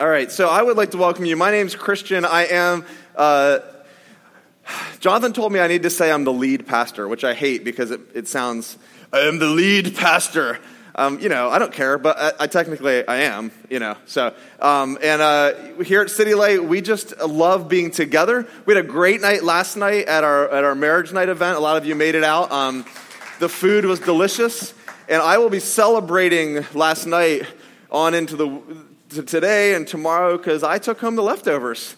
All right, so I would like to welcome you. My name's Christian. I am. Uh, Jonathan told me I need to say I'm the lead pastor, which I hate because it, it sounds, I am the lead pastor. Um, you know, I don't care, but I, I, technically I am, you know. So, um, and uh, here at City Light, we just love being together. We had a great night last night at our, at our marriage night event. A lot of you made it out. Um, the food was delicious, and I will be celebrating last night on into the to today and tomorrow because I took home the leftovers.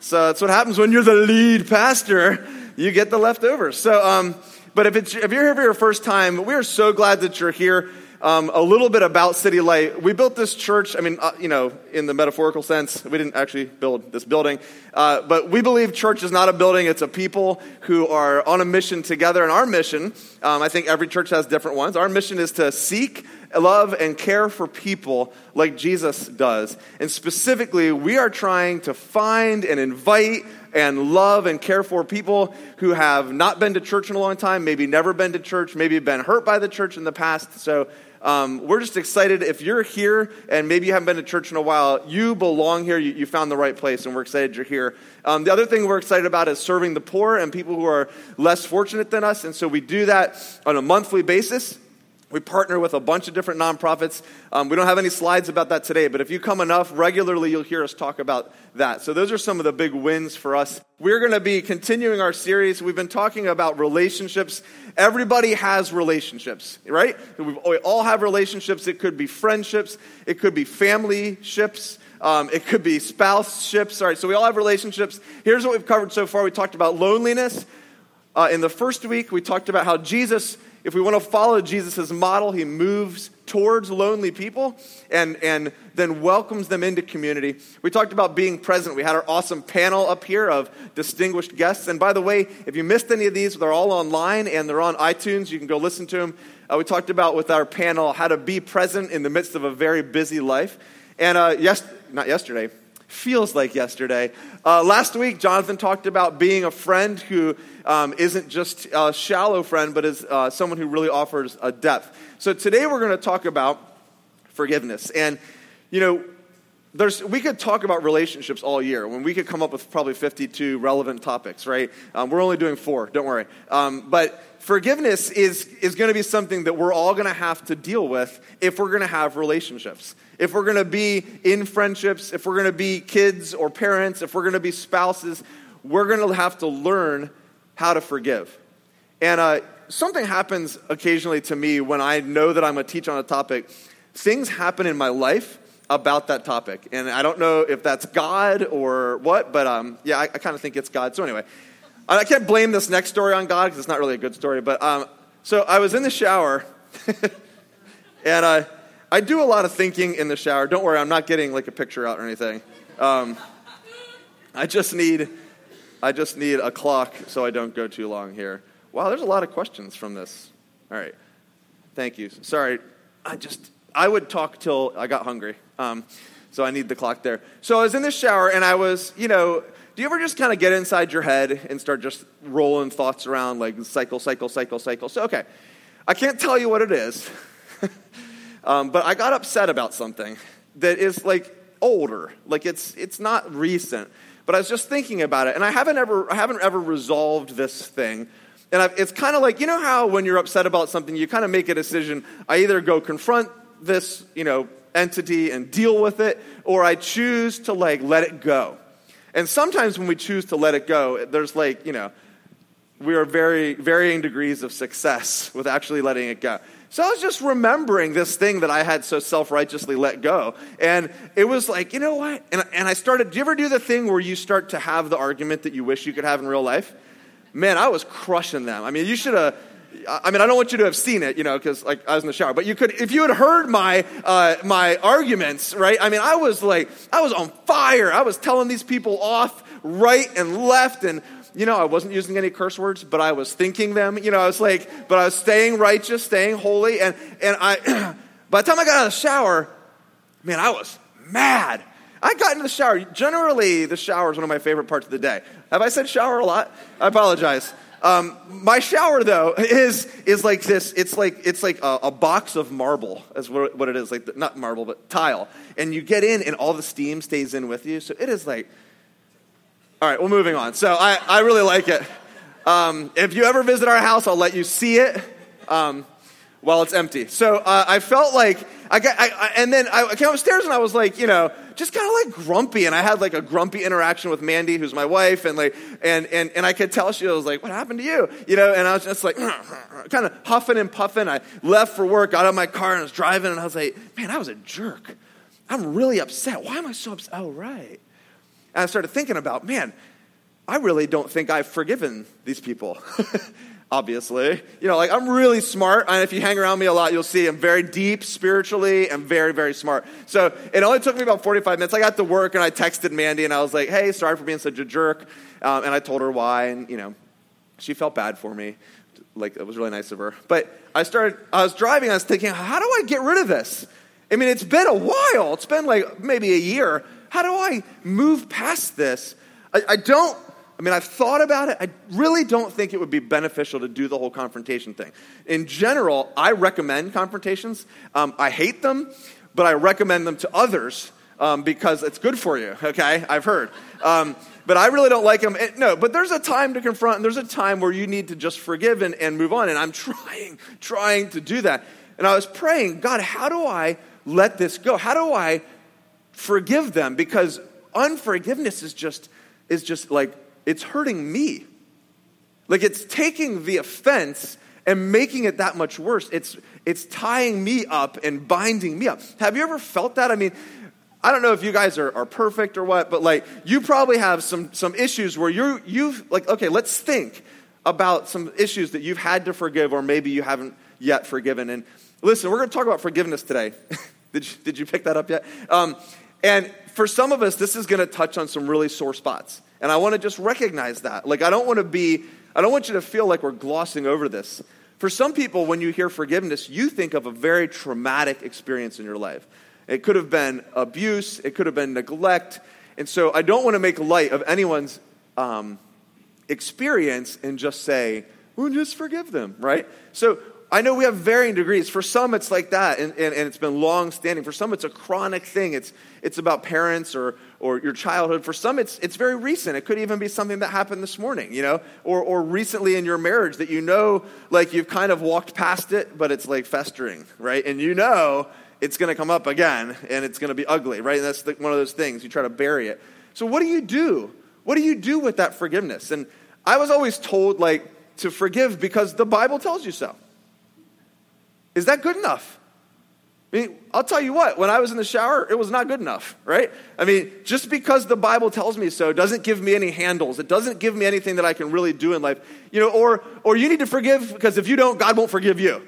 So that's what happens when you're the lead pastor. You get the leftovers. So, um, but if, it's, if you're here for your first time, we are so glad that you're here. Um, a little bit about City Light. We built this church, I mean, uh, you know, in the metaphorical sense, we didn't actually build this building, uh, but we believe church is not a building, it's a people who are on a mission together. And our mission, um, I think every church has different ones, our mission is to seek love and care for people like Jesus does. And specifically, we are trying to find and invite and love and care for people who have not been to church in a long time, maybe never been to church, maybe been hurt by the church in the past. So um, we're just excited. If you're here and maybe you haven't been to church in a while, you belong here. You, you found the right place, and we're excited you're here. Um, the other thing we're excited about is serving the poor and people who are less fortunate than us. And so we do that on a monthly basis. We partner with a bunch of different nonprofits. Um, we don't have any slides about that today, but if you come enough regularly, you'll hear us talk about that. So, those are some of the big wins for us. We're going to be continuing our series. We've been talking about relationships. Everybody has relationships, right? we all have relationships. It could be friendships, it could be family ships. Um, it could be spouse ships. All right, so we all have relationships. Here's what we've covered so far. We talked about loneliness. Uh, in the first week, we talked about how Jesus if we want to follow Jesus' model, he moves towards lonely people and, and then welcomes them into community. We talked about being present. We had our awesome panel up here of distinguished guests. And by the way, if you missed any of these, they're all online and they're on iTunes. You can go listen to them. Uh, we talked about with our panel how to be present in the midst of a very busy life. And uh, yes, not yesterday, feels like yesterday. Uh, last week, Jonathan talked about being a friend who um, not just a shallow friend, but is uh, someone who really offers a depth. So today we're going to talk about forgiveness. And, you know, there's, we could talk about relationships all year when we could come up with probably 52 relevant topics, right? Um, we're only doing four, don't worry. Um, but forgiveness is, is going to be something that we're all going to have to deal with if we're going to have relationships. If we're going to be in friendships, if we're going to be kids or parents, if we're going to be spouses, we're going to have to learn how to forgive. And uh, something happens occasionally to me when I know that I'm going to teach on a topic. Things happen in my life about that topic. And I don't know if that's God or what, but um, yeah, I, I kind of think it's God. So anyway, I can't blame this next story on God because it's not really a good story. But um, so I was in the shower, and I, I do a lot of thinking in the shower. Don't worry, I'm not getting like a picture out or anything. Um, I just need I just need a clock so I don't go too long here. Wow, there's a lot of questions from this. All right. Thank you. Sorry. I just, I would talk till I got hungry. Um, so I need the clock there. So I was in the shower and I was, you know, do you ever just kind of get inside your head and start just rolling thoughts around like cycle, cycle, cycle, cycle? So, okay. I can't tell you what it is, um, but I got upset about something that is like older. Like it's, it's not recent. But I was just thinking about it, and I haven't ever, I haven't ever resolved this thing. And I've, it's kind of like, you know how when you're upset about something, you kind of make a decision. I either go confront this, you know, entity and deal with it, or I choose to like let it go. And sometimes when we choose to let it go, there's like, you know, we are very varying degrees of success with actually letting it go. So I was just remembering this thing that I had so self righteously let go. And it was like, you know what? And, and I started, do you ever do the thing where you start to have the argument that you wish you could have in real life? Man, I was crushing them. I mean, you should have. I mean, I don't want you to have seen it, you know, because like I was in the shower. But you could, if you had heard my uh, my arguments, right? I mean, I was like, I was on fire. I was telling these people off right and left, and you know, I wasn't using any curse words, but I was thinking them. You know, I was like, but I was staying righteous, staying holy. And, and I, by the time I got out of the shower, man, I was mad. I got into the shower. Generally, the shower is one of my favorite parts of the day. Have I said shower a lot? I apologize. Um, my shower though is is like this. It's like it's like a, a box of marble. Is what, what it is. Like the, not marble, but tile. And you get in, and all the steam stays in with you. So it is like. All right, we're moving on. So I, I really like it. Um, if you ever visit our house, I'll let you see it. Um, while it's empty. So uh, I felt like I got, I, I, and then I came upstairs and I was like, you know, just kind of like grumpy, and I had like a grumpy interaction with Mandy, who's my wife, and like, and and and I could tell she was like, what happened to you, you know? And I was just like, kind of huffing and puffing. I left for work, got out of my car, and was driving, and I was like, man, I was a jerk. I'm really upset. Why am I so upset? Oh, right. And I started thinking about, man, I really don't think I've forgiven these people. obviously. You know, like I'm really smart, and if you hang around me a lot, you'll see I'm very deep spiritually and very, very smart. So it only took me about 45 minutes. I got to work and I texted Mandy and I was like, hey, sorry for being such a jerk. Um, and I told her why, and you know, she felt bad for me. Like it was really nice of her. But I started, I was driving, I was thinking, how do I get rid of this? I mean, it's been a while. It's been like maybe a year. How do I move past this? I, I don't I mean, I've thought about it. I really don't think it would be beneficial to do the whole confrontation thing. In general, I recommend confrontations. Um, I hate them, but I recommend them to others um, because it's good for you, okay? I've heard. Um, but I really don't like them. It, no, but there's a time to confront, and there's a time where you need to just forgive and, and move on. And I'm trying, trying to do that. And I was praying, God, how do I let this go? How do I forgive them? Because unforgiveness is just, is just like it's hurting me. Like it's taking the offense and making it that much worse. It's, it's tying me up and binding me up. Have you ever felt that? I mean, I don't know if you guys are, are perfect or what, but like you probably have some, some issues where you're, you've, like, okay, let's think about some issues that you've had to forgive or maybe you haven't yet forgiven. And listen, we're going to talk about forgiveness today. did, you, did you pick that up yet? Um, and for some of us, this is going to touch on some really sore spots. And I want to just recognize that. Like, I don't want to be, I don't want you to feel like we're glossing over this. For some people, when you hear forgiveness, you think of a very traumatic experience in your life. It could have been abuse, it could have been neglect. And so I don't want to make light of anyone's um, experience and just say, well, just forgive them, right? So I know we have varying degrees. For some, it's like that, and, and, and, it's been long standing. For some, it's a chronic thing. It's, it's about parents or, or your childhood. For some, it's, it's very recent. It could even be something that happened this morning, you know, or, or recently in your marriage that you know, like you've kind of walked past it, but it's like festering, right? And you know it's going to come up again and it's going to be ugly, right? And that's the, one of those things. You try to bury it. So, what do you do? What do you do with that forgiveness? And I was always told, like, to forgive because the Bible tells you so. Is that good enough? I mean, I'll tell you what, when I was in the shower, it was not good enough, right? I mean, just because the Bible tells me so doesn't give me any handles. It doesn't give me anything that I can really do in life. You know, or or you need to forgive because if you don't, God won't forgive you.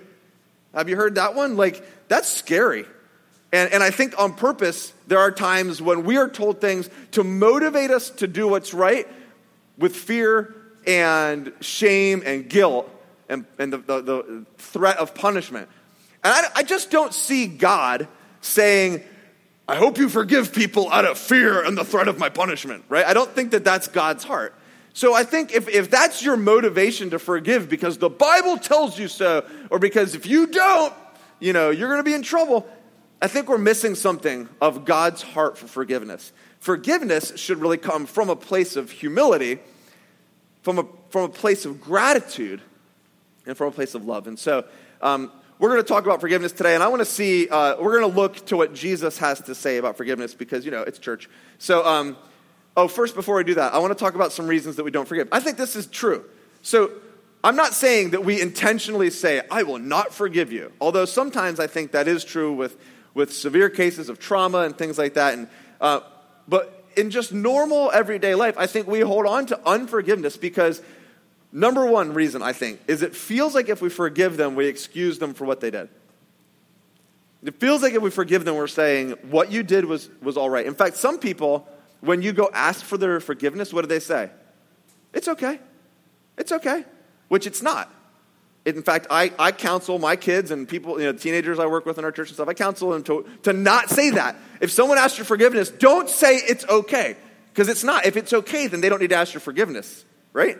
Have you heard that one? Like, that's scary. And, and I think on purpose, there are times when we are told things to motivate us to do what's right with fear and shame and guilt and, and the, the, the threat of punishment. And I, I just don't see God saying, I hope you forgive people out of fear and the threat of my punishment, right? I don't think that that's God's heart. So I think if, if that's your motivation to forgive because the Bible tells you so, or because if you don't, you know, you're going to be in trouble, I think we're missing something of God's heart for forgiveness. Forgiveness should really come from a place of humility, from a, from a place of gratitude, and from a place of love. And so, um, we're going to talk about forgiveness today, and I want to see, uh, we're going to look to what Jesus has to say about forgiveness because, you know, it's church. So, um, oh, first, before I do that, I want to talk about some reasons that we don't forgive. I think this is true. So, I'm not saying that we intentionally say, I will not forgive you, although sometimes I think that is true with, with severe cases of trauma and things like that. And, uh, but in just normal everyday life, I think we hold on to unforgiveness because Number one reason, I think, is it feels like if we forgive them, we excuse them for what they did. It feels like if we forgive them, we're saying, what you did was, was all right. In fact, some people, when you go ask for their forgiveness, what do they say? It's okay. It's okay. Which it's not. In fact, I, I counsel my kids and people, you know, teenagers I work with in our church and stuff, I counsel them to, to not say that. If someone asks for forgiveness, don't say it's okay. Because it's not. If it's okay, then they don't need to ask for forgiveness, right?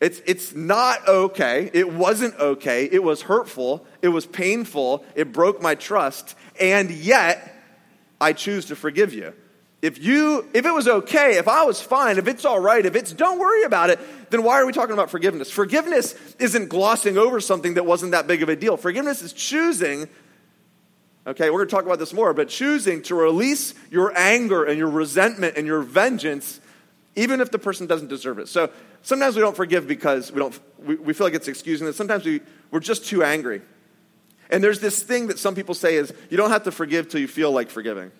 It's, it's not okay. It wasn't okay. It was hurtful. It was painful. It broke my trust. And yet, I choose to forgive you. If you, if it was okay, if I was fine, if it's all right, if it's don't worry about it, then why are we talking about forgiveness? Forgiveness isn't glossing over something that wasn't that big of a deal. Forgiveness is choosing, okay, we're going to talk about this more, but choosing to release your anger and your resentment and your vengeance, even if the person doesn't deserve it. So sometimes we don't forgive because we don't, we, we feel like it's excusing it. Sometimes we, we're just too angry. And there's this thing that some people say is you don't have to forgive till you feel like forgiving.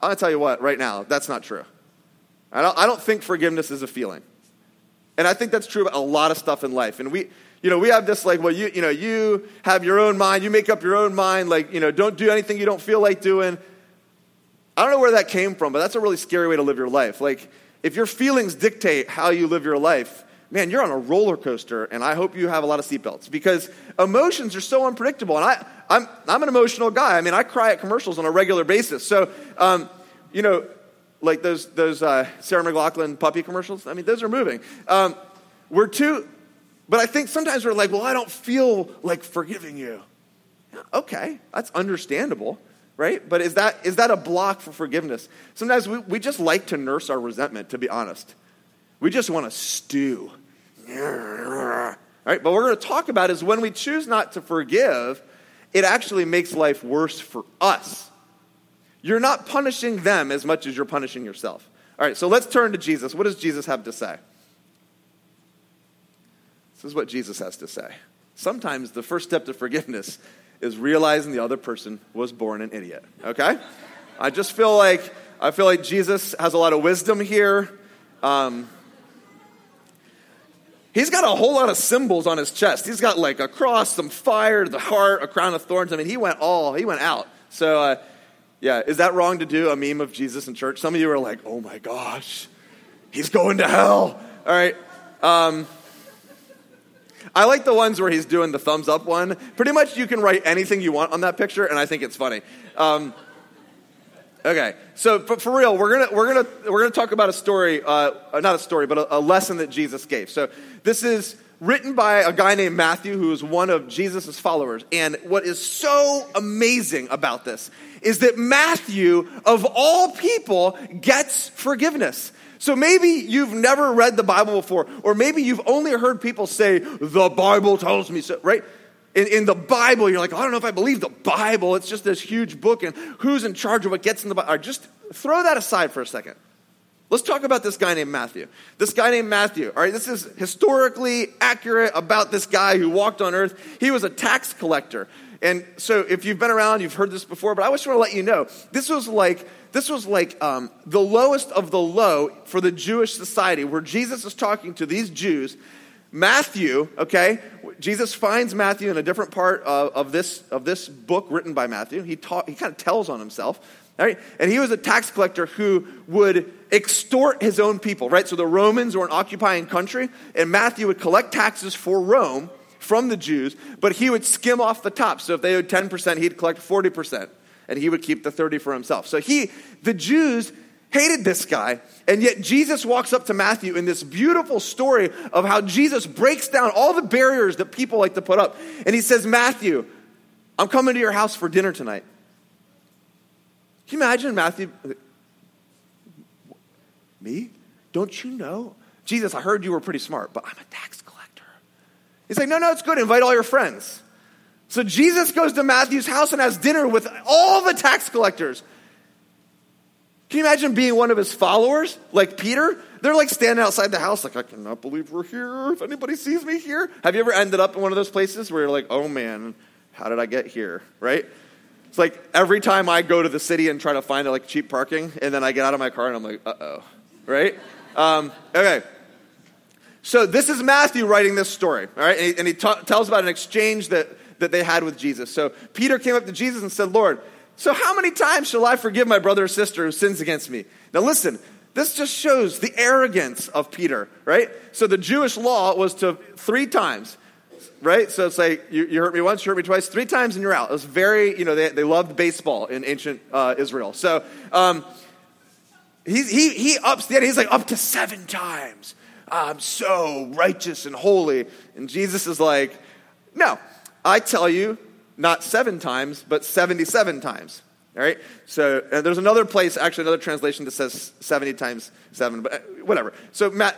I'm going to tell you what, right now, that's not true. I don't, I don't think forgiveness is a feeling. And I think that's true about a lot of stuff in life. And we, you know, we have this like, well, you, you know, you have your own mind, you make up your own mind, like, you know, don't do anything you don't feel like doing. I don't know where that came from, but that's a really scary way to live your life. Like, if your feelings dictate how you live your life, man, you're on a roller coaster, and I hope you have a lot of seatbelts because emotions are so unpredictable. And I, I'm, I'm an emotional guy. I mean, I cry at commercials on a regular basis. So, um, you know, like those, those uh, Sarah McLachlan puppy commercials, I mean, those are moving. Um, we're too, but I think sometimes we're like, well, I don't feel like forgiving you. Okay, that's understandable right? But is that, is that a block for forgiveness? Sometimes we, we just like to nurse our resentment, to be honest. We just want to stew. Right? But we're going to talk about is when we choose not to forgive, it actually makes life worse for us. You're not punishing them as much as you're punishing yourself. All right, so let's turn to Jesus. What does Jesus have to say? This is what Jesus has to say. Sometimes the first step to forgiveness is realizing the other person was born an idiot. Okay? I just feel like I feel like Jesus has a lot of wisdom here. Um, He's got a whole lot of symbols on his chest. He's got like a cross, some fire, the heart, a crown of thorns. I mean, he went all, he went out. So, uh, yeah, is that wrong to do a meme of Jesus in church? Some of you are like, oh my gosh, he's going to hell. All right. Um, I like the ones where he's doing the thumbs up one. Pretty much you can write anything you want on that picture, and I think it's funny. Um, Okay, so but for real, we're gonna we're gonna we're gonna talk about a story, uh, not a story, but a, a, lesson that Jesus gave. So this is written by a guy named Matthew, who is one of Jesus' followers. And what is so amazing about this is that Matthew, of all people, gets forgiveness. So maybe you've never read the Bible before, or maybe you've only heard people say, "The Bible tells me so." Right? in, in, the Bible, you're like, I don't know if I believe the Bible. It's just this huge book, and who's in charge of what gets in the Bible? just throw that aside for a second. Let's talk about this guy named Matthew. This guy named Matthew, all right, this is historically accurate about this guy who walked on earth. He was a tax collector. And so if you've been around, you've heard this before, but I just want to let you know this was like this was like um, the lowest of the low for the Jewish society, where Jesus is talking to these Jews. Matthew, okay, Jesus finds Matthew in a different part of, of, this, of this book written by Matthew. He, ta- he kind of tells on himself. Right? And he was a tax collector who would extort his own people, right? So the Romans were an occupying country, and Matthew would collect taxes for Rome from the Jews, but he would skim off the top. So if they owed 10%, he'd collect 40%, and he would keep the 30 for himself. So he, the Jews hated this guy. And yet Jesus walks up to Matthew in this beautiful story of how Jesus breaks down all the barriers that people like to put up. And he says, Matthew, I'm coming to your house for dinner tonight. Can you imagine Matthew? Me? Don't you know? Jesus, I heard you were pretty smart, but I'm a tax. He's like, no, no, it's good. Invite all your friends. So Jesus goes to Matthew's house and has dinner with all the tax collectors. Can you imagine being one of his followers, like Peter? They're like standing outside the house, like, I cannot believe we're here. If anybody sees me here. Have you ever ended up in one of those places where you're like, oh man, how did I get here? Right? It's like every time I go to the city and try to find like cheap parking, and then I get out of my car and I'm like, uh oh. Right? Um, okay. So this is Matthew writing this story, all right? And he, and he ta- tells about an exchange that, that they had with Jesus. So Peter came up to Jesus and said, Lord, so, how many times shall I forgive my brother or sister who sins against me? Now, listen, this just shows the arrogance of Peter, right? So, the Jewish law was to three times, right? So, it's like you, you hurt me once, you hurt me twice, three times, and you're out. It was very, you know, they, they loved baseball in ancient uh, Israel. So, um, he, he, he ups the end. he's like, up to seven times. I'm so righteous and holy. And Jesus is like, no, I tell you, not seven times, but 77 times. All right? So uh, there's another place, actually, another translation that says 70 times 7, but uh, whatever. So Matt,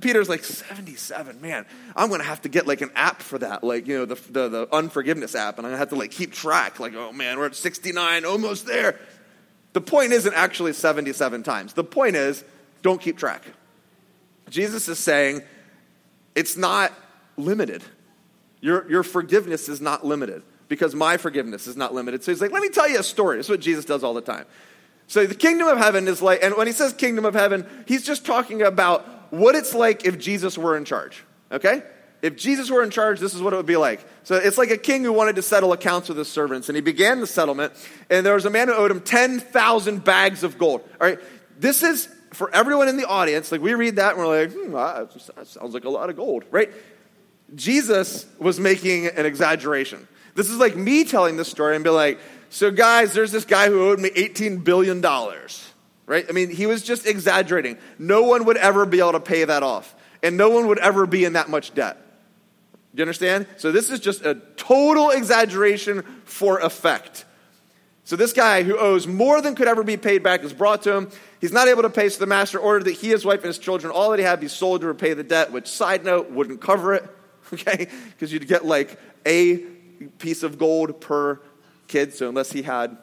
Peter's like, 77, man, I'm going to have to get like an app for that, like, you know, the, the, the unforgiveness app, and I'm going to have to like keep track, like, oh man, we're at 69, almost there. The point isn't actually 77 times. The point is, don't keep track. Jesus is saying, it's not limited. Your, your forgiveness is not limited because my forgiveness is not limited. So he's like, let me tell you a story. That's what Jesus does all the time. So the kingdom of heaven is like, and when he says kingdom of heaven, he's just talking about what it's like if Jesus were in charge. Okay? If Jesus were in charge, this is what it would be like. So it's like a king who wanted to settle accounts with his servants, and he began the settlement, and there was a man who owed him 10,000 bags of gold. All right? This is for everyone in the audience. Like we read that, and we're like, hmm, that sounds like a lot of gold, right? Jesus was making an exaggeration. This is like me telling this story and be like, so guys, there's this guy who owed me $18 billion, right? I mean, he was just exaggerating. No one would ever be able to pay that off, and no one would ever be in that much debt. Do you understand? So this is just a total exaggeration for effect. So this guy who owes more than could ever be paid back is brought to him. He's not able to pay, so the master ordered that he, his wife, and his children, all that he had, be sold to repay the debt, which, side note, wouldn't cover it, okay? Because you'd get like a piece of gold per kid, so unless he had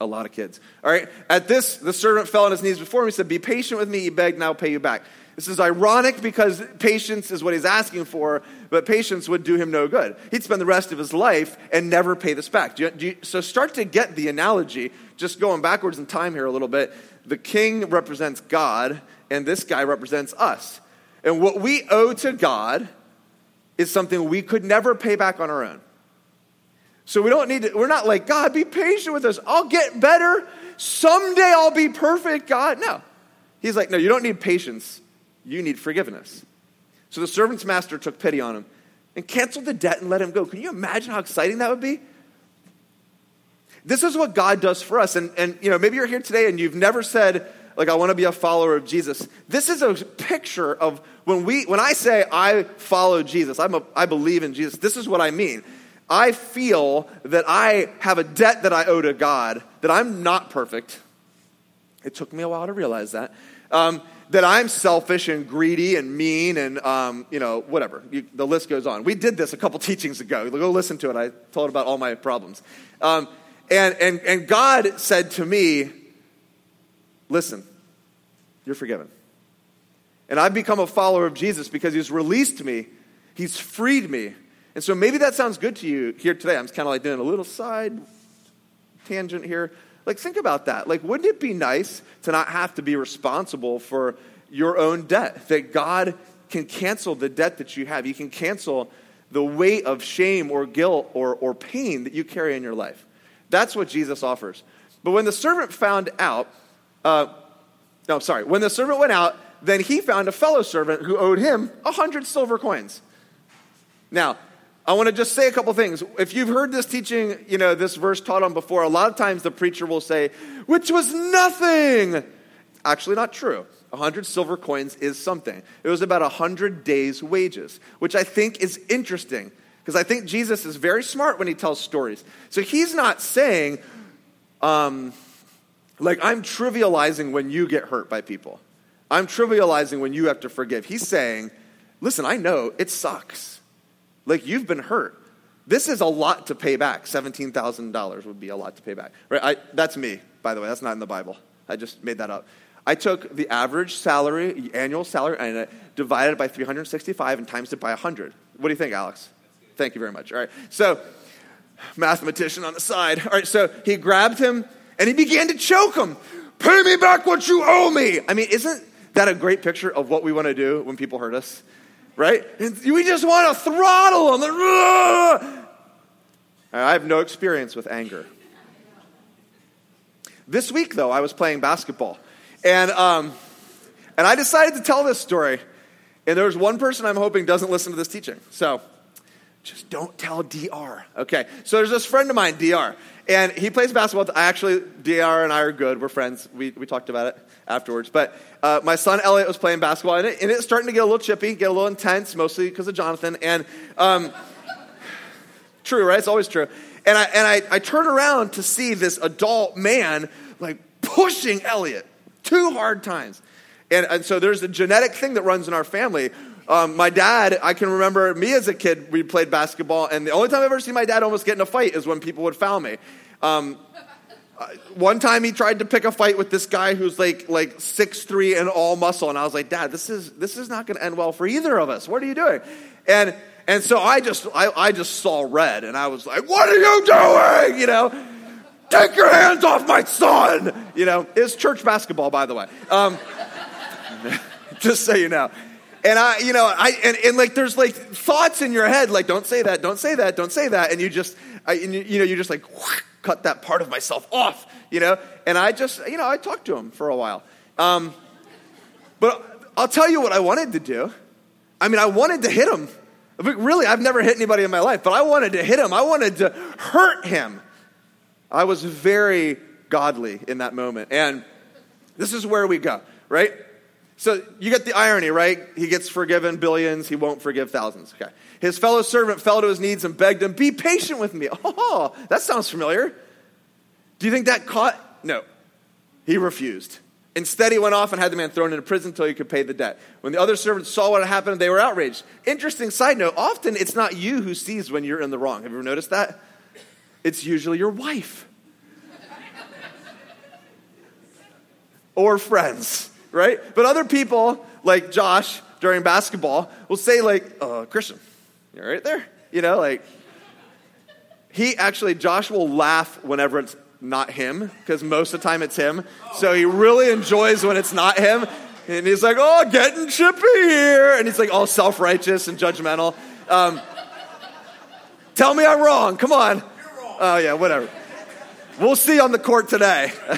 a lot of kids. All right, at this, the servant fell on his knees before him. He said, Be patient with me, he begged, and I'll pay you back. This is ironic because patience is what he's asking for, but patience would do him no good. He'd spend the rest of his life and never pay this back. Do you, do you, so start to get the analogy, just going backwards in time here a little bit. The king represents God, and this guy represents us. And what we owe to God is something we could never pay back on our own. So we don't need to, we're not like, God, be patient with us. I'll get better. Someday I'll be perfect, God. No. He's like, no, you don't need patience. You need forgiveness. So the servant's master took pity on him and canceled the debt and let him go. Can you imagine how exciting that would be? This is what God does for us. And, and you know, maybe you're here today and you've never said, like, I want to be a follower of Jesus. This is a picture of when we when I say I follow Jesus, I'm a, I believe in Jesus, this is what I mean. I feel that I have a debt that I owe to God, that I'm not perfect. It took me a while to realize that. Um, that I'm selfish and greedy and mean and, um, you know, whatever. You, the list goes on. We did this a couple teachings ago. Go listen to it. I told about all my problems. Um, and, and, and God said to me, listen, you're forgiven. And I've become a follower of Jesus because he's released me, he's freed me. And so maybe that sounds good to you here today. I'm kind of like doing a little side tangent here. Like, think about that. Like, wouldn't it be nice to not have to be responsible for your own debt? That God can cancel the debt that you have. You can cancel the weight of shame or guilt or, or pain that you carry in your life. That's what Jesus offers. But when the servant found out, uh, no, sorry, when the servant went out, then he found a fellow servant who owed him a hundred silver coins. Now, I want to just say a couple things. If you've heard this teaching, you know, this verse taught on before, a lot of times the preacher will say, which was nothing. Actually, not true. A hundred silver coins is something. It was about a hundred days' wages, which I think is interesting because I think Jesus is very smart when he tells stories. So he's not saying, um, like, I'm trivializing when you get hurt by people. I'm trivializing when you have to forgive. He's saying, listen, I know it sucks. Like you've been hurt. This is a lot to pay back. $17,000 would be a lot to pay back. Right? I, that's me, by the way. That's not in the Bible. I just made that up. I took the average salary, annual salary, and I divided it by 365 and times it by 100. What do you think, Alex? Thank you very much. All right. So, mathematician on the side. All right. So he grabbed him and he began to choke him. Pay me back what you owe me. I mean, isn't that a great picture of what we want to do when people hurt us? Right? And we just want to throttle them. I have no experience with anger. This week, though, I was playing basketball, and um, and I decided to tell this story. And there was one person I'm hoping doesn't listen to this teaching. So, just don't tell DR. Okay, so there's this friend of mine, DR, and he plays basketball. I actually, DR and I are good. We're friends. We, we talked about it afterwards. But uh, my son Elliot was playing basketball, and, and it's starting to get a little chippy, get a little intense, mostly because of Jonathan. And um, true, right? It's always true. And I, and I, I turn around to see this adult man like pushing Elliot two hard times. And, and so there's a genetic thing that runs in our family. Um, my dad, I can remember me as a kid, we played basketball, and the only time I've ever seen my dad almost get in a fight is when people would foul me. Um, uh, one time he tried to pick a fight with this guy who's like like six three and all muscle, and I was like, Dad, this is this is not going to end well for either of us. What are you doing? And and so I just I, I just saw red, and I was like, What are you doing? You know, take your hands off my son. You know, it's church basketball, by the way. Um, just so you know. And I, you know, I, and, and like, there's like thoughts in your head, like, don't say that, don't say that, don't say that. And you just, I, and you, you know, you just like, whoosh, cut that part of myself off, you know? And I just, you know, I talked to him for a while. Um, but I'll tell you what I wanted to do. I mean, I wanted to hit him. Really, I've never hit anybody in my life, but I wanted to hit him. I wanted to hurt him. I was very godly in that moment. And this is where we go, right? So you get the irony, right? He gets forgiven billions, he won't forgive thousands. Okay. His fellow servant fell to his knees and begged him, Be patient with me. Oh, that sounds familiar. Do you think that caught? No. He refused. Instead, he went off and had the man thrown into prison until he could pay the debt. When the other servants saw what had happened, they were outraged. Interesting side note often it's not you who sees when you're in the wrong. Have you ever noticed that? It's usually your wife or friends, right? But other people, like Josh during basketball, will say, like, uh, Christian, you're right there. You know, like, he actually, Josh will laugh whenever it's not him, because most of the time it's him. So he really enjoys when it's not him. And he's like, oh, getting chippy here. And he's like all self righteous and judgmental. Um, tell me I'm wrong. Come on. Oh, yeah, whatever. We'll see on the court today.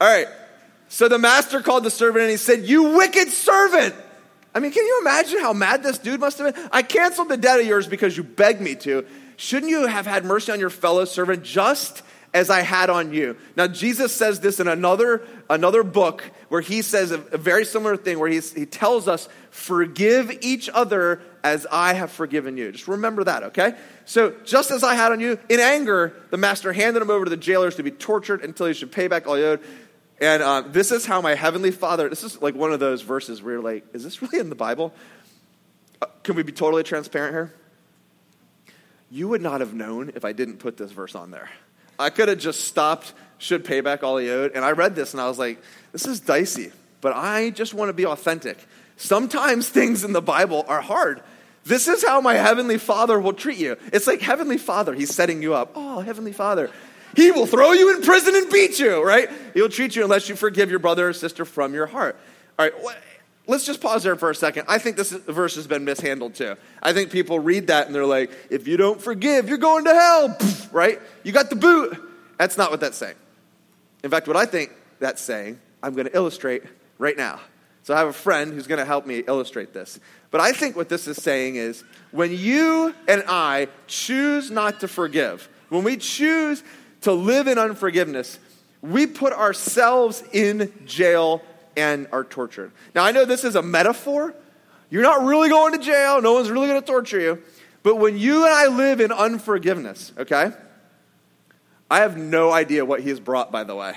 all right. So the master called the servant and he said, You wicked servant. I mean, can you imagine how mad this dude must have been? I canceled the debt of yours because you begged me to. Shouldn't you have had mercy on your fellow servant just as I had on you? Now, Jesus says this in another, another book where he says a, a very similar thing where he tells us, Forgive each other as I have forgiven you. Just remember that, okay? So, just as I had on you, in anger, the master handed him over to the jailers to be tortured until he should pay back all he owed. And uh, this is how my heavenly Father, this is like one of those verses where you're like, is this really in the Bible? Uh, can we be totally transparent here? You would not have known if I didn't put this verse on there. I could have just stopped, should pay back all he owed. And I read this and I was like, this is dicey, but I just want to be authentic. Sometimes things in the Bible are hard. This is how my Heavenly Father will treat you. It's like Heavenly Father, He's setting you up. Oh, Heavenly Father. He will throw you in prison and beat you, right? He'll treat you unless you forgive your brother or sister from your heart. All right, let's just pause there for a second. I think this verse has been mishandled too. I think people read that and they're like, if you don't forgive, you're going to hell, right? You got the boot. That's not what that's saying. In fact, what I think that's saying, I'm going to illustrate right now. So I have a friend who's going to help me illustrate this. But I think what this is saying is when you and I choose not to forgive, when we choose to live in unforgiveness, we put ourselves in jail and are tortured. Now, I know this is a metaphor. You're not really going to jail, no one's really going to torture you. But when you and I live in unforgiveness, okay? I have no idea what he has brought, by the way.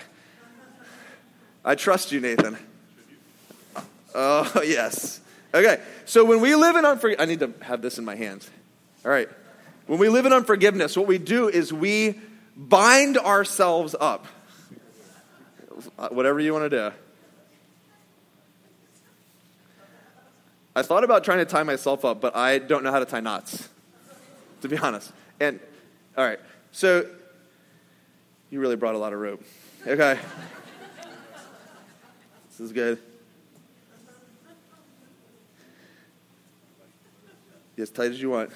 I trust you, Nathan. Oh, yes. Okay, so when we live in unforgiveness, I need to have this in my hands. All right. When we live in unforgiveness, what we do is we bind ourselves up. Whatever you want to do. I thought about trying to tie myself up, but I don't know how to tie knots, to be honest. And, all right, so you really brought a lot of rope. Okay. this is good. As tight as you want.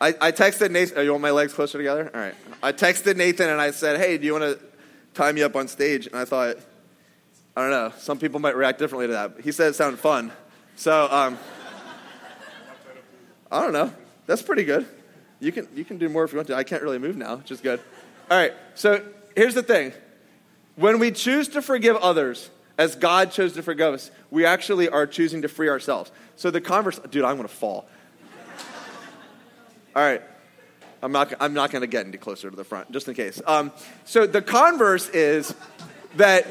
I, I texted Nathan. Oh, you want my legs closer together? All right. I texted Nathan and I said, hey, do you want to tie me up on stage? And I thought, I don't know, some people might react differently to that. He said it sounded fun. So, um, I don't know. That's pretty good. You can, you can do more if you want to. I can't really move now, which is good. All right, so here's the thing. When we choose to forgive others, as God chose to forgive us, we actually are choosing to free ourselves. So the converse, dude, I'm going to fall. All right, I'm not, I'm not going to get any closer to the front, just in case. Um, so the converse is that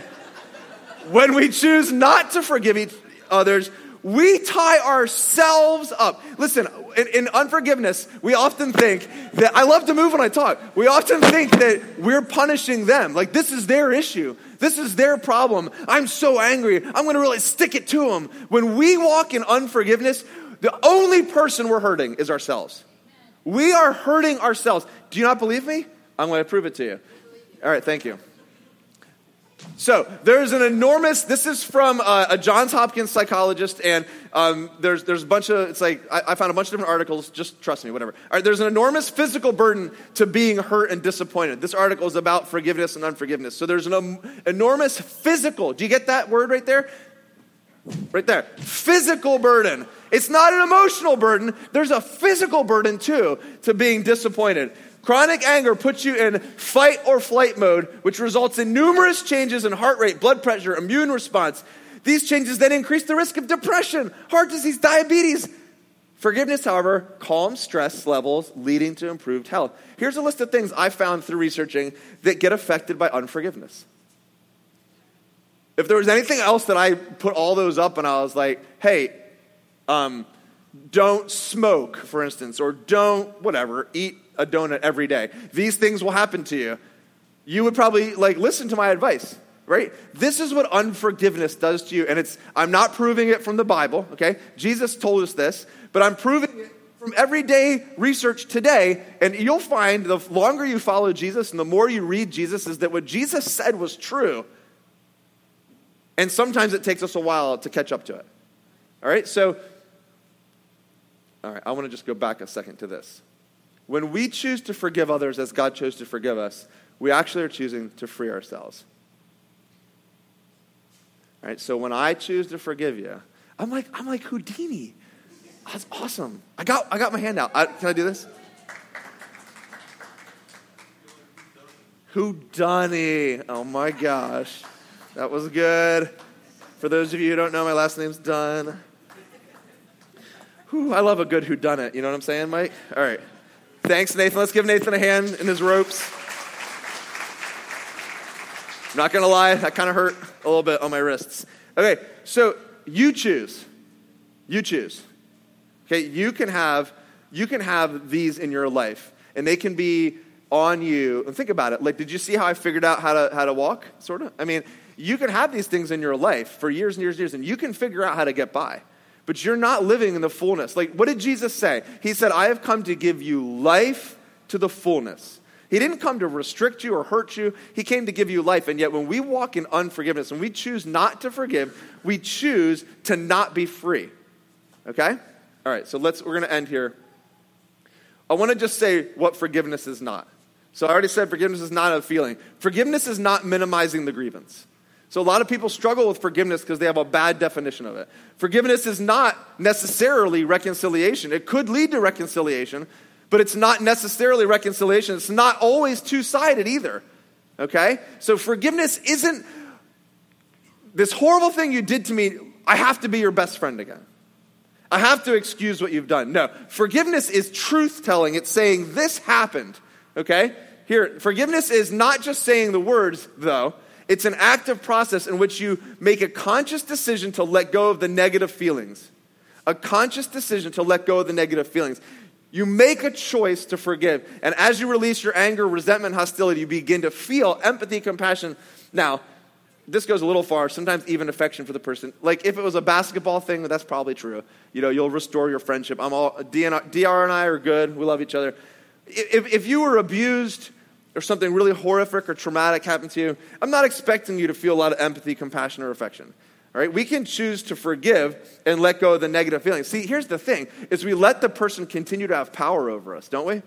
when we choose not to forgive each others, we tie ourselves up. Listen, in, in, unforgiveness, we often think that I love to move when I talk. We often think that we're punishing them. Like this is their issue. This is their problem. I'm so angry. I'm going to really stick it to them. When we walk in unforgiveness, the only person we're hurting is ourselves. We are hurting ourselves. Do you not believe me? I'm going to prove it to you. All right, thank you. So there's an enormous. This is from uh, a Johns Hopkins psychologist, and um, there's there's a bunch of. It's like I, I, found a bunch of different articles. Just trust me, whatever. All right, there's an enormous physical burden to being hurt and disappointed. This article is about forgiveness and unforgiveness. So there's an um, enormous physical. Do you get that word right there? Right there, physical burden. It's not an emotional burden. There's a physical burden too to being disappointed. Chronic anger puts you in fight or flight mode, which results in numerous changes in heart rate, blood pressure, immune response. These changes then increase the risk of depression, heart disease, diabetes. Forgiveness, however, calms stress levels, leading to improved health. Here's a list of things I found through researching that get affected by unforgiveness. If there was anything else that I put all those up and I was like, hey, um, don't smoke, for instance, or don't, whatever, eat a donut every day. These things will happen to you. You would probably like listen to my advice, right? This is what unforgiveness does to you. And it's, I'm not proving it from the Bible, okay? Jesus told us this, but I'm proving it from everyday research today. And you'll find the longer you follow Jesus and the more you read Jesus, is that what Jesus said was true. And sometimes it takes us a while to catch up to it. All right, so, all right, I want to just go back a second to this. When we choose to forgive others as God chose to forgive us, we actually are choosing to free ourselves. All right, so when I choose to forgive you, I'm like, I'm like Houdini. That's awesome. I got, I got my hand out. I, can I do this? Houdini. Oh my gosh. That was good. For those of you who don't know, my last name's Dunn. Whew, I love a good who done it. You know what I'm saying, Mike? All right. Thanks, Nathan. Let's give Nathan a hand in his ropes. I'm not going to lie, that kind of hurt a little bit on my wrists. Okay, so you choose. You choose. Okay, you can have you can have these in your life, and they can be on you. And think about it. Like, did you see how I figured out how to how to walk? Sort of. I mean, you can have these things in your life for years and years and years, and you can figure out how to get by but you're not living in the fullness. Like, what did Jesus say? He said, I have come to give you life to the fullness. He didn't come to restrict you or hurt you. He came to give you life. And yet, when we walk in unforgiveness and we choose not to forgive, we choose to not be free. Okay? All right, so let's, we're going to end here. I want to just say what forgiveness is not. So I already said forgiveness is not a feeling. Forgiveness is not minimizing the grievance. So a lot of people struggle with forgiveness because they have a bad definition of it. Forgiveness is not necessarily reconciliation. It could lead to reconciliation, but it's not necessarily reconciliation. It's not always two sided either. Okay? So forgiveness isn't this horrible thing you did to me, I have to be your best friend again. I have to excuse what you've done. No, forgiveness is truth telling. It's saying this happened. Okay? Here, forgiveness is not just saying the words, though. It's an active process in which you make a conscious decision to let go of the negative feelings. A conscious decision to let go of the negative feelings. You make a choice to forgive. And as you release your anger, resentment, hostility, you begin to feel empathy, compassion. Now, this goes a little far, sometimes even affection for the person. Like if it was a basketball thing, that's probably true. You know, you'll restore your friendship. I'm all, DR and I are good. We love each other. If, if you were abused, or something really horrific or traumatic happened to you, I'm not expecting you to feel a lot of empathy, compassion, or affection. All right? We can choose to forgive and let go of the negative feelings. See, here's the thing is we let the person continue to have power over us, don't we?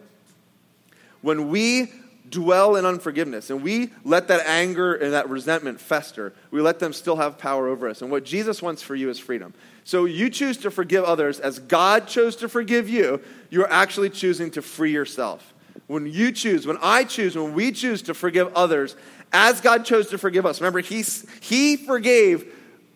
When we dwell in unforgiveness and we let that anger and that resentment fester, we let them still have power over us. And what Jesus wants for you is freedom. So you choose to forgive others as God chose to forgive you, you're actually choosing to free yourself. When you choose, when I choose, when we choose to forgive others as God chose to forgive us. Remember, he, he forgave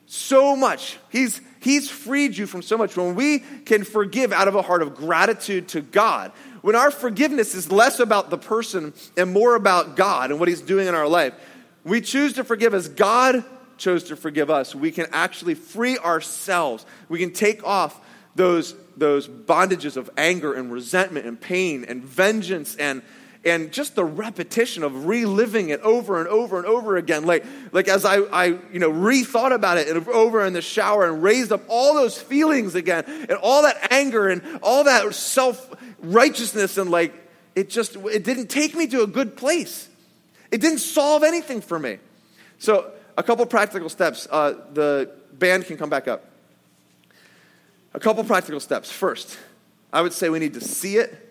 so much. He's, he's freed you from so much. When we can forgive out of a heart of gratitude to God, when our forgiveness is less about the person and more about God and what He's doing in our life, we choose to forgive as God chose to forgive us. We can actually free ourselves. We can take off those, those bondages of anger and resentment and pain and vengeance and and just the repetition of reliving it over and over and over again. Like like as i i you know rethought about it and over in the shower and raised up all those feelings again and all that anger and all that self righteousness and like it just it didn't take me to a good place. It didn't solve anything for me. So a couple practical steps. Uh, the band can come back up a couple practical steps first i would say we need to see it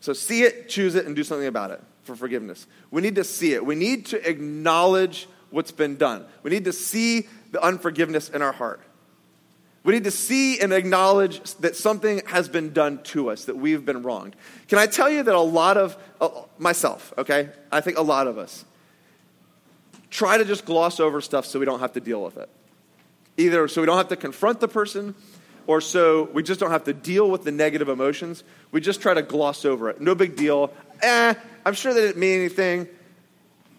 so see it, choose it, and do something about it for forgiveness. We need to see it. We need to acknowledge what's been done. We need to see the unforgiveness in our heart. We need to see and acknowledge that something has been done to us, that we've been wronged. Can I tell you that a lot of, uh, myself, okay, I think a lot of us try to just gloss over stuff so we don't have to deal with it. Either so we don't have to confront the person or so we just don't have to deal with the negative emotions. We just try to gloss over it. No big deal. Eh, I'm sure that didn't mean anything.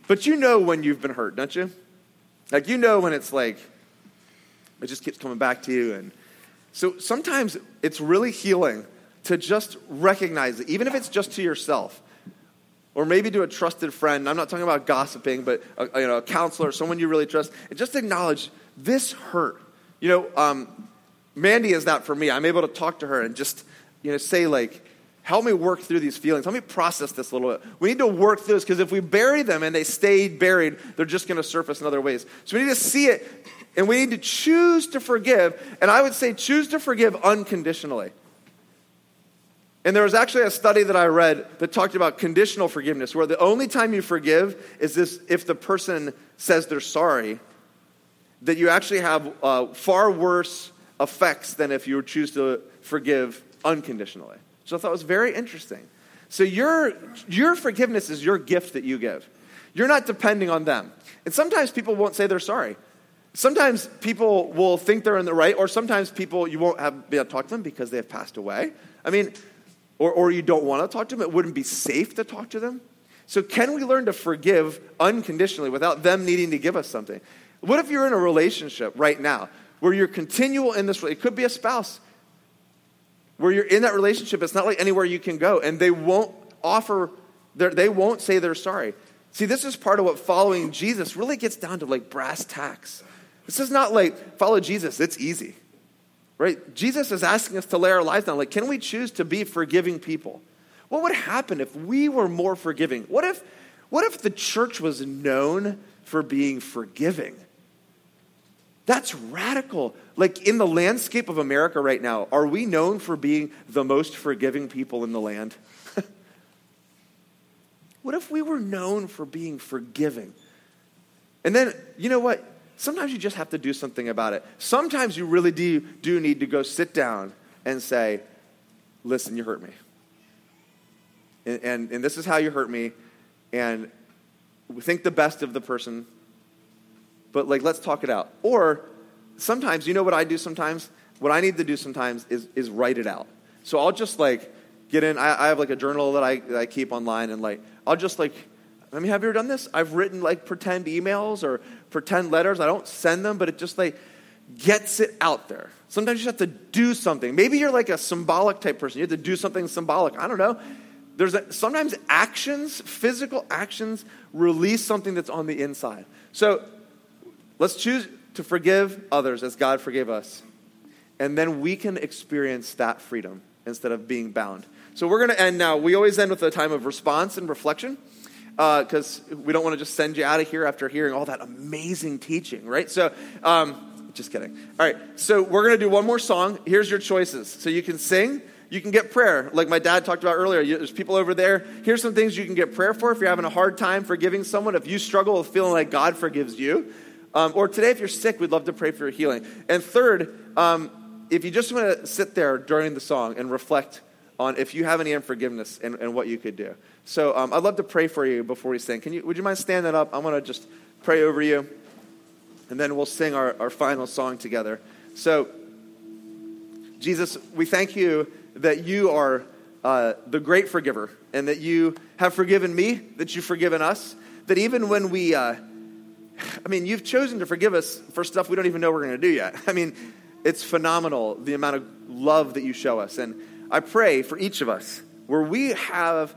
But you know when you've been hurt, don't you? Like, you know when it's like, it just keeps coming back to you. And so sometimes it's really healing to just recognize it, even if it's just to yourself. Or maybe to a trusted friend. I'm not talking about gossiping, but a, you know, a counselor, someone you really trust. And just acknowledge this hurt. You know, um, Mandy is that for me. I'm able to talk to her and just, you know, say like, help me work through these feelings. Help me process this a little bit. We need to work through this because if we bury them and they stay buried, they're just going to surface in other ways. So we need to see it and we need to choose to forgive. And I would say choose to forgive unconditionally. And there was actually a study that I read that talked about conditional forgiveness, where the only time you forgive is this if the person says they're sorry, that you actually have uh, far worse effects than if you choose to forgive unconditionally. So I thought it was very interesting. So your, your forgiveness is your gift that you give. You're not depending on them. And sometimes people won't say they're sorry. Sometimes people will think they're in the right, or sometimes people, you won't have, be able to talk to them because they have passed away. I mean, or, or you don't want to talk to them. It wouldn't be safe to talk to them. So, can we learn to forgive unconditionally without them needing to give us something? What if you're in a relationship right now where you're continual in this, it could be a spouse, where you're in that relationship, it's not like anywhere you can go, and they won't offer, they won't say they're sorry. See, this is part of what following Jesus really gets down to like brass tacks. This is not like follow Jesus, it's easy. Right? Jesus is asking us to lay our lives down. Like, can we choose to be forgiving people? What would happen if we were more forgiving? What if, what if the church was known for being forgiving? That's radical. Like in the landscape of America right now, are we known for being the most forgiving people in the land? what if we were known for being forgiving? And then, you know what? Sometimes you just have to do something about it. Sometimes you really do, do need to go sit down and say, listen, you hurt me. And, and, and this is how you hurt me. And think the best of the person but like let's talk it out. Or sometimes, you know what I do sometimes? What I need to do sometimes is, is write it out. So I'll just like get in, I, I have like a journal that I, that I keep online and like, I'll just like, I mean, have you ever done this? I've written like pretend emails or pretend letters. I don't send them, but it just like gets it out there. Sometimes you have to do something. Maybe you're like a symbolic type person. You have to do something symbolic. I don't know. There's a, sometimes actions, physical actions, release something that's on the inside. So Let's choose to forgive others as God forgave us. And then we can experience that freedom instead of being bound. So we're going to end now. We always end with a time of response and reflection because uh, we don't want to just send you out of here after hearing all that amazing teaching, right? So, um, just kidding. All right, so we're going to do one more song. Here's your choices. So you can sing, you can get prayer. Like my dad talked about earlier, there's people over there. Here's some things you can get prayer for if you're having a hard time forgiving someone, if you struggle with feeling like God forgives you. Um, or today, if you're sick, we'd love to pray for your healing. And third, um, if you just want to sit there during the song and reflect on if you have any unforgiveness and, and what you could do. So um, I'd love to pray for you before we sing. Can you, would you mind standing up? I'm going to just pray over you, and then we'll sing our, our final song together. So, Jesus, we thank you that you are uh, the great forgiver and that you have forgiven me, that you've forgiven us, that even when we, uh, I mean, you've chosen to forgive us for stuff we don't even know we're going to do yet. I mean, it's phenomenal the amount of love that you show us. And I pray for each of us where we have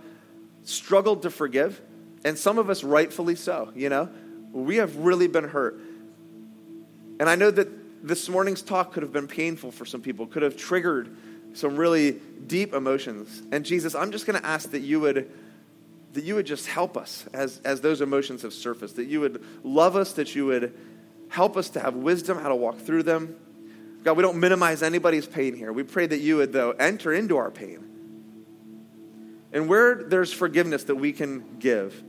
struggled to forgive, and some of us rightfully so, you know, we have really been hurt. And I know that this morning's talk could have been painful for some people, could have triggered some really deep emotions. And Jesus, I'm just going to ask that you would that you would just help us as, as those emotions have surfaced, that you would love us, that you would help us to have wisdom how to walk through them. God, we don't minimize anybody's pain here. We pray that you would, though, enter into our pain. And where there's forgiveness that we can give,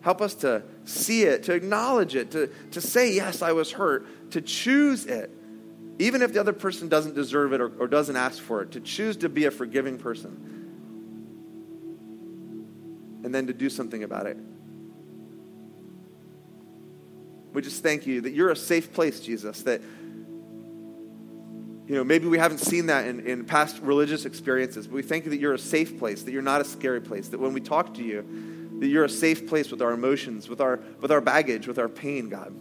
help us to see it, to acknowledge it, to, to say, Yes, I was hurt, to choose it, even if the other person doesn't deserve it or, or doesn't ask for it, to choose to be a forgiving person and then to do something about it. We just thank you that you're a safe place, Jesus, that you know, maybe we haven't seen that in, in past religious experiences, but we thank you that you're a safe place, that you're not a scary place, that when we talk to you, that you're a safe place with our emotions, with our, with our baggage, with our pain, God.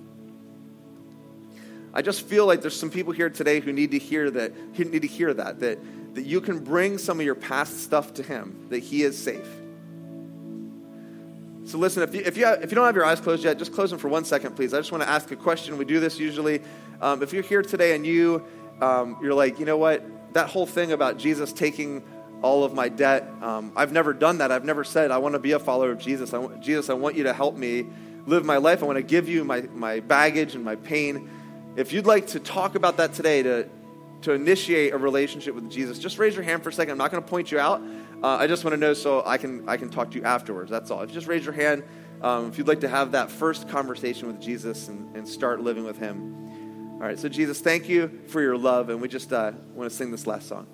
I just feel like there's some people here today who need to hear that, need to hear that, that, that you can bring some of your past stuff to him, that he is safe. So listen, if you, if you, have, if you don't have your eyes closed yet, just close them for one second, please. I just want to ask a question. We do this usually. Um, if you're here today and you, um, you're like, you know what, that whole thing about Jesus taking all of my debt, um, I've never done that. I've never said, I want to be a follower of Jesus. I want, Jesus, I want you to help me live my life. I want to give you my, my baggage and my pain. If you'd like to talk about that today, to, to initiate a relationship with Jesus, just raise your hand for a second. I'm not going to point you out. Uh, I just want to know so I can, I can talk to you afterwards. That's all. If you just raise your hand, um, if you'd like to have that first conversation with Jesus and, and start living with Him. All right, so Jesus, thank you for your love, and we just uh, want to sing this last song.